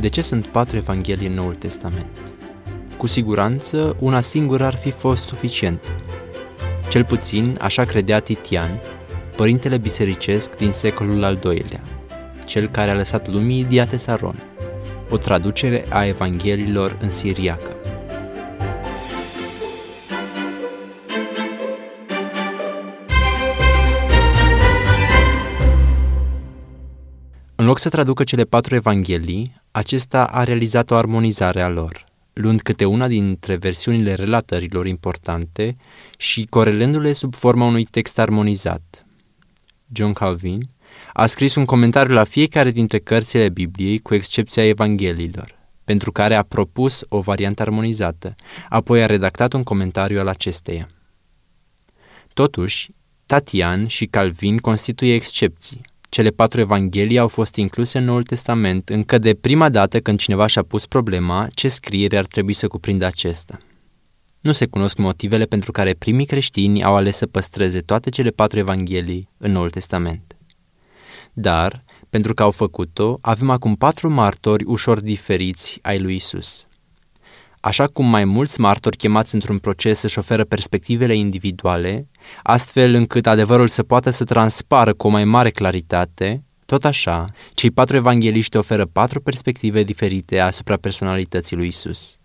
De ce sunt patru evanghelii în Noul Testament? Cu siguranță, una singură ar fi fost suficient. Cel puțin, așa credea Titian, părintele bisericesc din secolul al doilea, cel care a lăsat lumii Diatesaron, o traducere a Evangheliilor în siriacă. Loc să traducă cele patru evanghelii, acesta a realizat o armonizare a lor, luând câte una dintre versiunile relatărilor importante și corelându-le sub forma unui text armonizat. John Calvin a scris un comentariu la fiecare dintre cărțile Bibliei, cu excepția Evangheliilor, pentru care a propus o variantă armonizată, apoi a redactat un comentariu al acesteia. Totuși, Tatian și Calvin constituie excepții, cele patru evanghelii au fost incluse în Noul Testament încă de prima dată când cineva și-a pus problema ce scriere ar trebui să cuprindă acesta. Nu se cunosc motivele pentru care primii creștini au ales să păstreze toate cele patru evanghelii în Noul Testament. Dar, pentru că au făcut-o, avem acum patru martori ușor diferiți ai lui Isus. Așa cum mai mulți martori chemați într-un proces își oferă perspectivele individuale, astfel încât adevărul să poată să transpară cu o mai mare claritate, tot așa, cei patru evangeliști oferă patru perspective diferite asupra personalității lui Isus.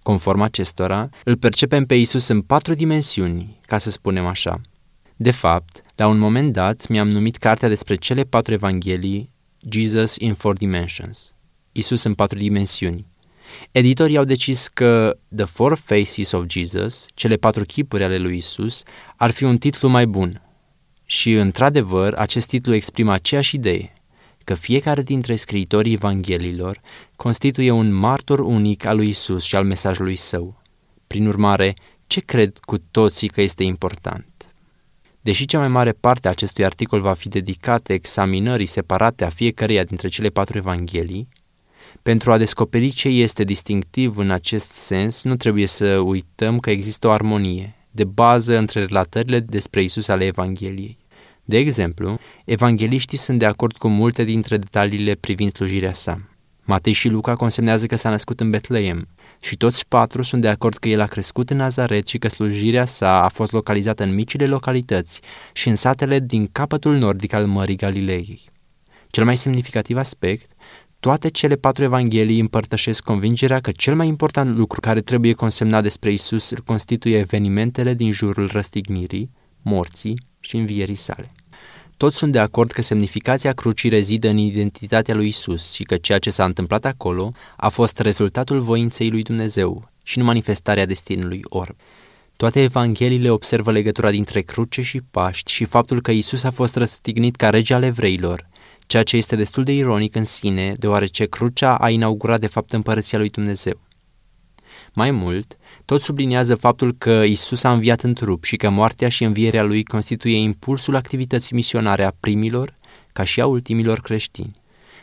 Conform acestora, îl percepem pe Isus în patru dimensiuni, ca să spunem așa. De fapt, la un moment dat mi-am numit cartea despre cele patru evanghelii Jesus in Four Dimensions. Isus în patru dimensiuni. Editorii au decis că The Four Faces of Jesus, cele patru chipuri ale lui Isus, ar fi un titlu mai bun. Și, într-adevăr, acest titlu exprimă aceeași idee, că fiecare dintre scriitorii Evanghelilor constituie un martor unic al lui Isus și al mesajului său. Prin urmare, ce cred cu toții că este important? Deși cea mai mare parte a acestui articol va fi dedicată examinării separate a fiecăreia dintre cele patru evanghelii, pentru a descoperi ce este distinctiv în acest sens, nu trebuie să uităm că există o armonie de bază între relatările despre Isus ale Evangheliei. De exemplu, evangeliștii sunt de acord cu multe dintre detaliile privind slujirea sa. Matei și Luca consemnează că s-a născut în Betleem și toți patru sunt de acord că el a crescut în Nazaret și că slujirea sa a fost localizată în micile localități și în satele din capătul nordic al Mării Galilei. Cel mai semnificativ aspect toate cele patru evanghelii împărtășesc convingerea că cel mai important lucru care trebuie consemnat despre Isus îl constituie evenimentele din jurul răstignirii, morții și învierii sale. Toți sunt de acord că semnificația crucii rezidă în identitatea lui Isus și că ceea ce s-a întâmplat acolo a fost rezultatul voinței lui Dumnezeu și nu manifestarea destinului orb. Toate evangheliile observă legătura dintre cruce și Paști și faptul că Isus a fost răstignit ca rege al evreilor, ceea ce este destul de ironic în sine, deoarece crucea a inaugurat de fapt împărăția lui Dumnezeu. Mai mult, tot subliniază faptul că Isus a înviat în trup și că moartea și învierea lui constituie impulsul activității misionare a primilor ca și a ultimilor creștini.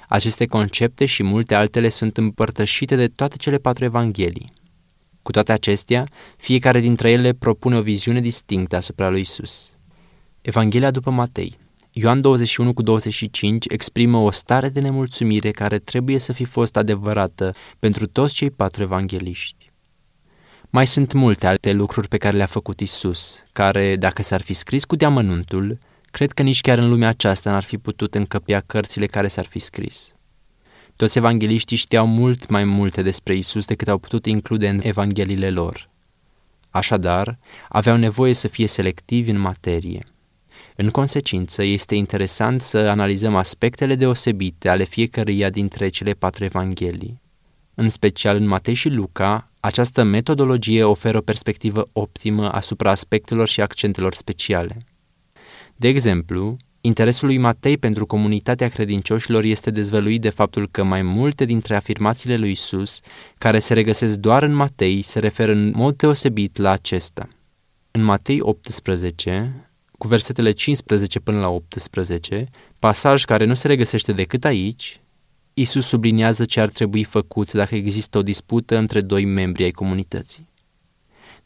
Aceste concepte și multe altele sunt împărtășite de toate cele patru evanghelii. Cu toate acestea, fiecare dintre ele propune o viziune distinctă asupra lui Isus. Evanghelia după Matei Ioan 21 cu 25 exprimă o stare de nemulțumire care trebuie să fi fost adevărată pentru toți cei patru evangeliști. Mai sunt multe alte lucruri pe care le-a făcut Isus, care, dacă s-ar fi scris cu deamănuntul, cred că nici chiar în lumea aceasta n-ar fi putut încăpea cărțile care s-ar fi scris. Toți evangeliștii știau mult mai multe despre Isus decât au putut include în evangheliile lor. Așadar, aveau nevoie să fie selectivi în materie. În consecință, este interesant să analizăm aspectele deosebite ale fiecăruia dintre cele patru evanghelii. În special în Matei și Luca, această metodologie oferă o perspectivă optimă asupra aspectelor și accentelor speciale. De exemplu, interesul lui Matei pentru comunitatea credincioșilor este dezvăluit de faptul că mai multe dintre afirmațiile lui Isus, care se regăsesc doar în Matei, se referă în mod deosebit la acesta. În Matei 18, cu versetele 15 până la 18, pasaj care nu se regăsește decât aici, Isus subliniază ce ar trebui făcut dacă există o dispută între doi membri ai comunității.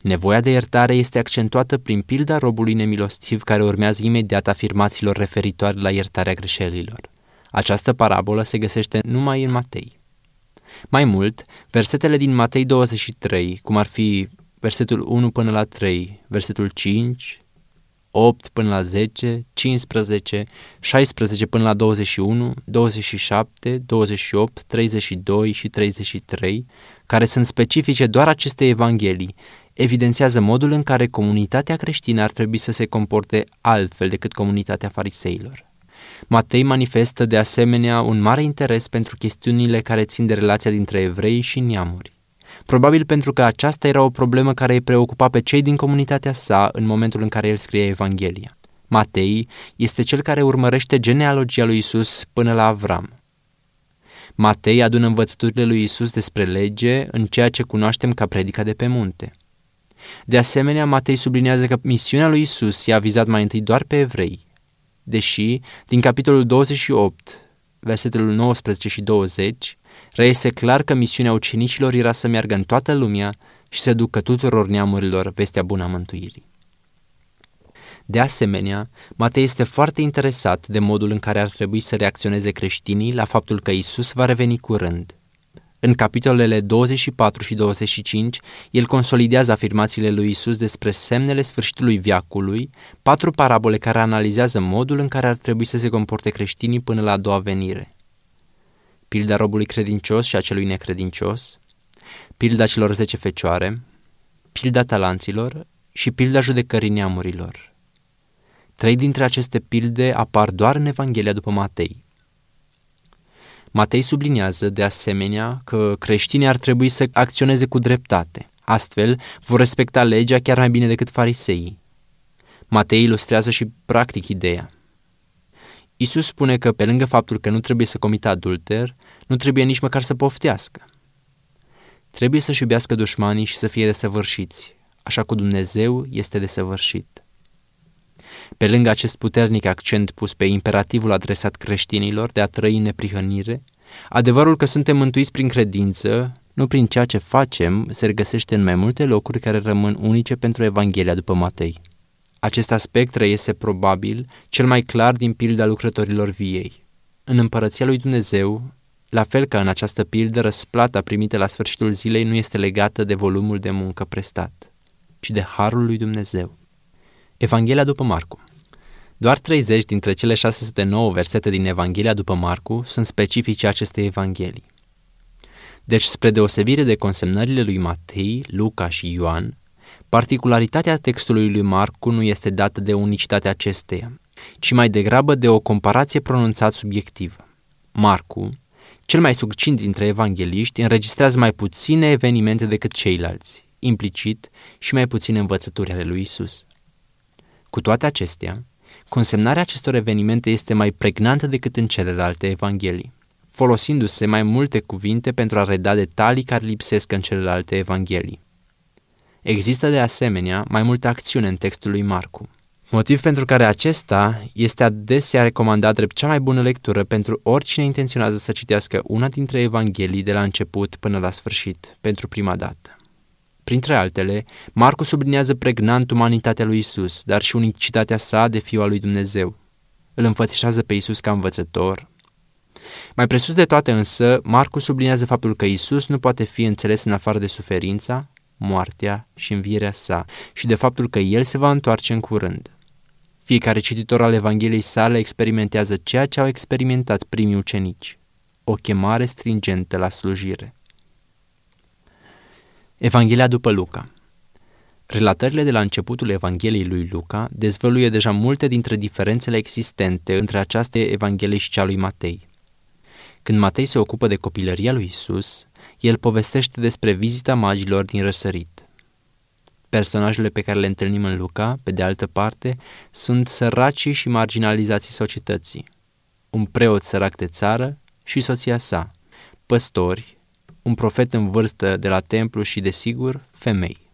Nevoia de iertare este accentuată prin pilda robului nemilostiv care urmează imediat afirmațiilor referitoare la iertarea greșelilor. Această parabolă se găsește numai în Matei. Mai mult, versetele din Matei 23, cum ar fi versetul 1 până la 3, versetul 5, 8 până la 10, 15, 16 până la 21, 27, 28, 32 și 33, care sunt specifice doar acestei evanghelii, evidențiază modul în care comunitatea creștină ar trebui să se comporte altfel decât comunitatea fariseilor. Matei manifestă de asemenea un mare interes pentru chestiunile care țin de relația dintre evrei și neamuri. Probabil pentru că aceasta era o problemă care îi preocupa pe cei din comunitatea sa în momentul în care el scrie Evanghelia. Matei este cel care urmărește genealogia lui Isus până la Avram. Matei adună învățăturile lui Isus despre lege în ceea ce cunoaștem ca predica de pe munte. De asemenea, Matei sublinează că misiunea lui Isus i-a vizat mai întâi doar pe evrei, deși din capitolul 28, versetul 19 și 20, reiese clar că misiunea ucenicilor era să meargă în toată lumea și să ducă tuturor neamurilor vestea bună a mântuirii. De asemenea, Matei este foarte interesat de modul în care ar trebui să reacționeze creștinii la faptul că Isus va reveni curând. În capitolele 24 și 25, el consolidează afirmațiile lui Isus despre semnele sfârșitului viacului, patru parabole care analizează modul în care ar trebui să se comporte creștinii până la a doua venire. Pilda robului credincios și a celui necredincios, pilda celor zece fecioare, pilda talanților și pilda judecării neamurilor. Trei dintre aceste pilde apar doar în Evanghelia după Matei. Matei subliniază, de asemenea, că creștinii ar trebui să acționeze cu dreptate. Astfel, vor respecta legea chiar mai bine decât fariseii. Matei ilustrează și practic ideea. Isus spune că, pe lângă faptul că nu trebuie să comită adulter, nu trebuie nici măcar să poftească. Trebuie să-și iubească dușmanii și să fie desăvârșiți, așa cum Dumnezeu este desăvârșit. Pe lângă acest puternic accent pus pe imperativul adresat creștinilor de a trăi în neprihănire, adevărul că suntem mântuiți prin credință, nu prin ceea ce facem, se regăsește în mai multe locuri care rămân unice pentru Evanghelia după Matei. Acest aspect reiese probabil cel mai clar din pilda lucrătorilor viei. În împărăția lui Dumnezeu, la fel ca în această pildă, răsplata primită la sfârșitul zilei nu este legată de volumul de muncă prestat, ci de harul lui Dumnezeu. Evanghelia după Marcu Doar 30 dintre cele 609 versete din Evanghelia după Marcu sunt specifice acestei evanghelii. Deci, spre deosebire de consemnările lui Matei, Luca și Ioan, particularitatea textului lui Marcu nu este dată de unicitatea acesteia, ci mai degrabă de o comparație pronunțat subiectivă. Marcu, cel mai succint dintre evangeliști, înregistrează mai puține evenimente decât ceilalți, implicit și mai puține învățături ale lui Isus. Cu toate acestea, consemnarea acestor evenimente este mai pregnantă decât în celelalte evanghelii, folosindu-se mai multe cuvinte pentru a reda detalii care lipsesc în celelalte evanghelii. Există de asemenea mai multă acțiune în textul lui Marcu, motiv pentru care acesta este adesea recomandat drept cea mai bună lectură pentru oricine intenționează să citească una dintre evanghelii de la început până la sfârșit, pentru prima dată. Printre altele, Marcu subliniază pregnant umanitatea lui Isus, dar și unicitatea sa de fiu al lui Dumnezeu. Îl înfățișează pe Isus ca învățător. Mai presus de toate însă, Marcu subliniază faptul că Isus nu poate fi înțeles în afară de suferința, moartea și învierea sa și de faptul că El se va întoarce în curând. Fiecare cititor al Evangheliei sale experimentează ceea ce au experimentat primii ucenici, o chemare stringentă la slujire. Evanghelia după Luca Relatările de la începutul Evangheliei lui Luca dezvăluie deja multe dintre diferențele existente între această Evanghelie și cea lui Matei. Când Matei se ocupă de copilăria lui Isus, el povestește despre vizita magilor din răsărit. Personajele pe care le întâlnim în Luca, pe de altă parte, sunt săracii și marginalizații societății. Un preot sărac de țară și soția sa, păstori, un profet în vârstă de la templu și, desigur, femei.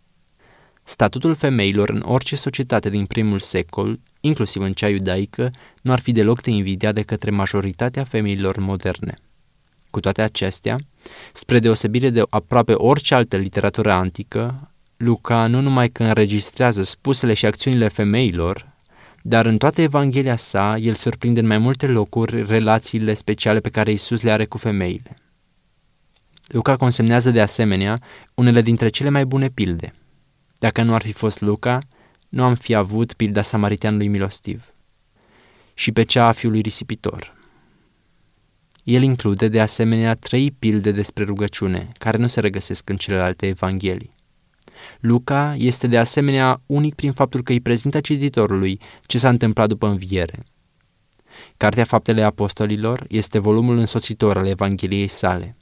Statutul femeilor în orice societate din primul secol, inclusiv în cea iudaică, nu ar fi deloc de invidiat de către majoritatea femeilor moderne. Cu toate acestea, spre deosebire de aproape orice altă literatură antică, Luca nu numai că înregistrează spusele și acțiunile femeilor, dar în toată Evanghelia sa, el surprinde în mai multe locuri relațiile speciale pe care Isus le are cu femeile. Luca consemnează de asemenea unele dintre cele mai bune pilde. Dacă nu ar fi fost Luca, nu am fi avut pilda samariteanului milostiv și pe cea a fiului risipitor. El include de asemenea trei pilde despre rugăciune, care nu se regăsesc în celelalte evanghelii. Luca este de asemenea unic prin faptul că îi prezintă cititorului ce s-a întâmplat după înviere. Cartea Faptele Apostolilor este volumul însoțitor al Evangheliei sale.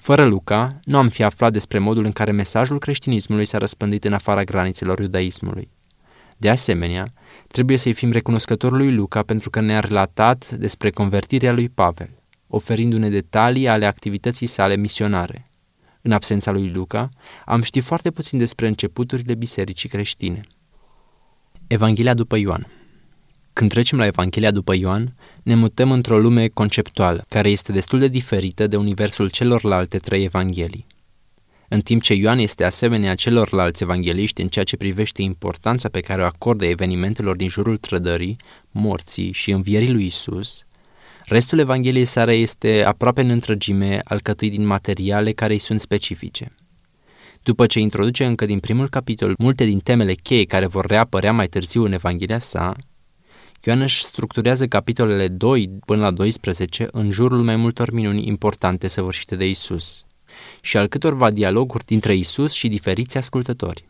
Fără Luca, nu am fi aflat despre modul în care mesajul creștinismului s-a răspândit în afara granițelor iudaismului. De asemenea, trebuie să-i fim recunoscători lui Luca pentru că ne-a relatat despre convertirea lui Pavel, oferindu-ne detalii ale activității sale misionare. În absența lui Luca, am ști foarte puțin despre începuturile bisericii creștine. Evanghelia după Ioan Când trecem la Evanghelia după Ioan, ne mutăm într-o lume conceptuală, care este destul de diferită de universul celorlalte trei evanghelii. În timp ce Ioan este asemenea celorlalți evangeliști în ceea ce privește importanța pe care o acordă evenimentelor din jurul trădării, morții și învierii lui Isus, restul Evangheliei sare este aproape în întregime alcătuit din materiale care îi sunt specifice. După ce introduce încă din primul capitol multe din temele cheie care vor reapărea mai târziu în Evanghelia sa, Ioan își structurează capitolele 2 până la 12 în jurul mai multor minuni importante săvârșite de Isus și al câtorva dialoguri dintre Isus și diferiți ascultători.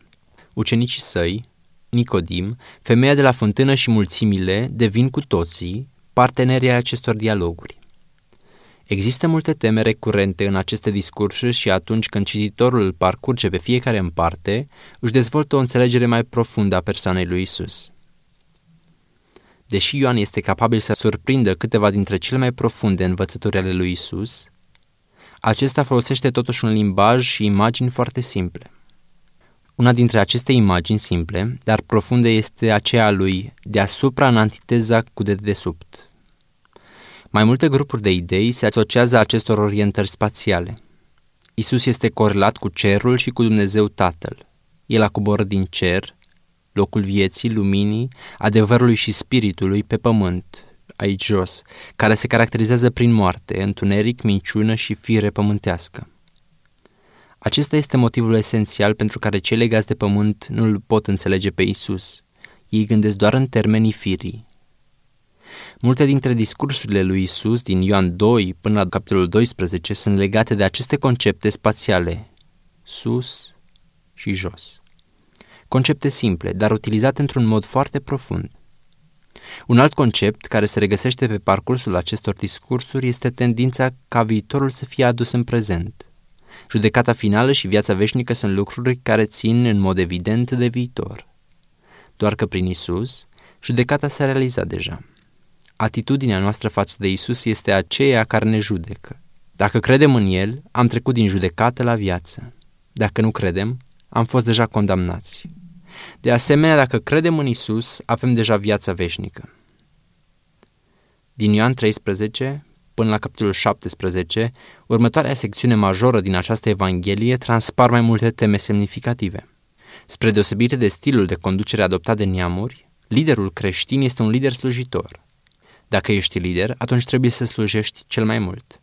Ucenicii săi, Nicodim, femeia de la fântână și mulțimile devin cu toții partenerii acestor dialoguri. Există multe teme recurente în aceste discursuri și atunci când cititorul îl parcurge pe fiecare în parte, își dezvoltă o înțelegere mai profundă a persoanei lui Isus. Deși Ioan este capabil să surprindă câteva dintre cele mai profunde învățături ale lui Isus, acesta folosește totuși un limbaj și imagini foarte simple. Una dintre aceste imagini simple, dar profunde, este aceea lui deasupra în antiteza cu de dedesubt. Mai multe grupuri de idei se asociază acestor orientări spațiale. Isus este corelat cu cerul și cu Dumnezeu Tatăl. El a coborât din cer, locul vieții, luminii, adevărului și spiritului pe pământ, aici jos, care se caracterizează prin moarte, întuneric, minciună și fire pământească. Acesta este motivul esențial pentru care cei legați de pământ nu îl pot înțelege pe Isus. Ei gândesc doar în termenii firii. Multe dintre discursurile lui Isus din Ioan 2 până la capitolul 12 sunt legate de aceste concepte spațiale, sus și jos. Concepte simple, dar utilizate într-un mod foarte profund. Un alt concept care se regăsește pe parcursul acestor discursuri este tendința ca viitorul să fie adus în prezent. Judecata finală și viața veșnică sunt lucruri care țin în mod evident de viitor. Doar că prin Isus, judecata s-a realizat deja. Atitudinea noastră față de Isus este aceea care ne judecă. Dacă credem în El, am trecut din judecată la viață. Dacă nu credem, am fost deja condamnați. De asemenea, dacă credem în Isus, avem deja viața veșnică. Din Ioan 13 până la capitolul 17, următoarea secțiune majoră din această Evanghelie transpar mai multe teme semnificative. Spre deosebire de stilul de conducere adoptat de neamuri, liderul creștin este un lider slujitor. Dacă ești lider, atunci trebuie să slujești cel mai mult.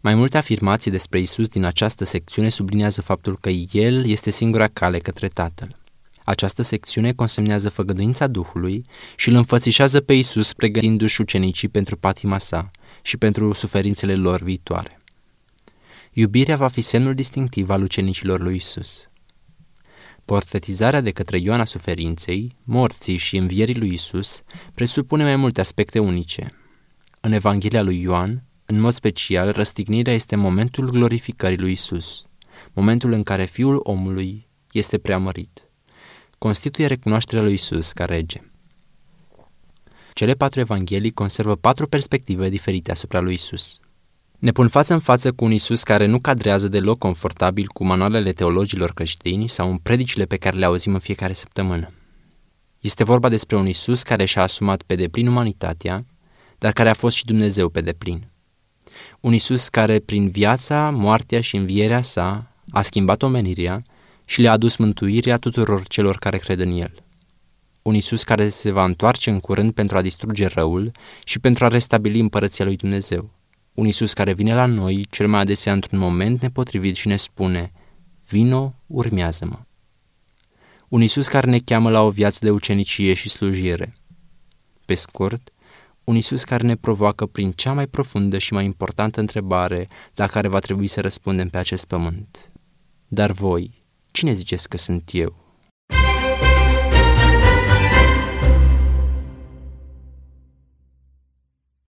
Mai multe afirmații despre Isus din această secțiune subliniază faptul că El este singura cale către Tatăl. Această secțiune consemnează făgăduința Duhului și îl înfățișează pe Isus pregătindu-și ucenicii pentru patima sa și pentru suferințele lor viitoare. Iubirea va fi semnul distinctiv al ucenicilor lui Isus. Portretizarea de către Ioan a suferinței, morții și învierii lui Isus presupune mai multe aspecte unice. În Evanghelia lui Ioan, în mod special, răstignirea este momentul glorificării lui Isus, momentul în care Fiul omului este preamărit constituie recunoașterea lui Isus ca rege. Cele patru evanghelii conservă patru perspective diferite asupra lui Isus. Ne pun față în față cu un Isus care nu cadrează deloc confortabil cu manualele teologilor creștini sau în predicile pe care le auzim în fiecare săptămână. Este vorba despre un Isus care și-a asumat pe deplin umanitatea, dar care a fost și Dumnezeu pe deplin. Un Isus care, prin viața, moartea și învierea sa, a schimbat omenirea și le-a adus mântuirea tuturor celor care cred în El. Un Isus care se va întoarce în curând pentru a distruge răul și pentru a restabili împărăția lui Dumnezeu. Un Iisus care vine la noi, cel mai adesea într-un moment nepotrivit și ne spune, vino, urmează-mă. Un Iisus care ne cheamă la o viață de ucenicie și slujire. Pe scurt, un Iisus care ne provoacă prin cea mai profundă și mai importantă întrebare la care va trebui să răspundem pe acest pământ. Dar voi, cine ziceți că sunt eu?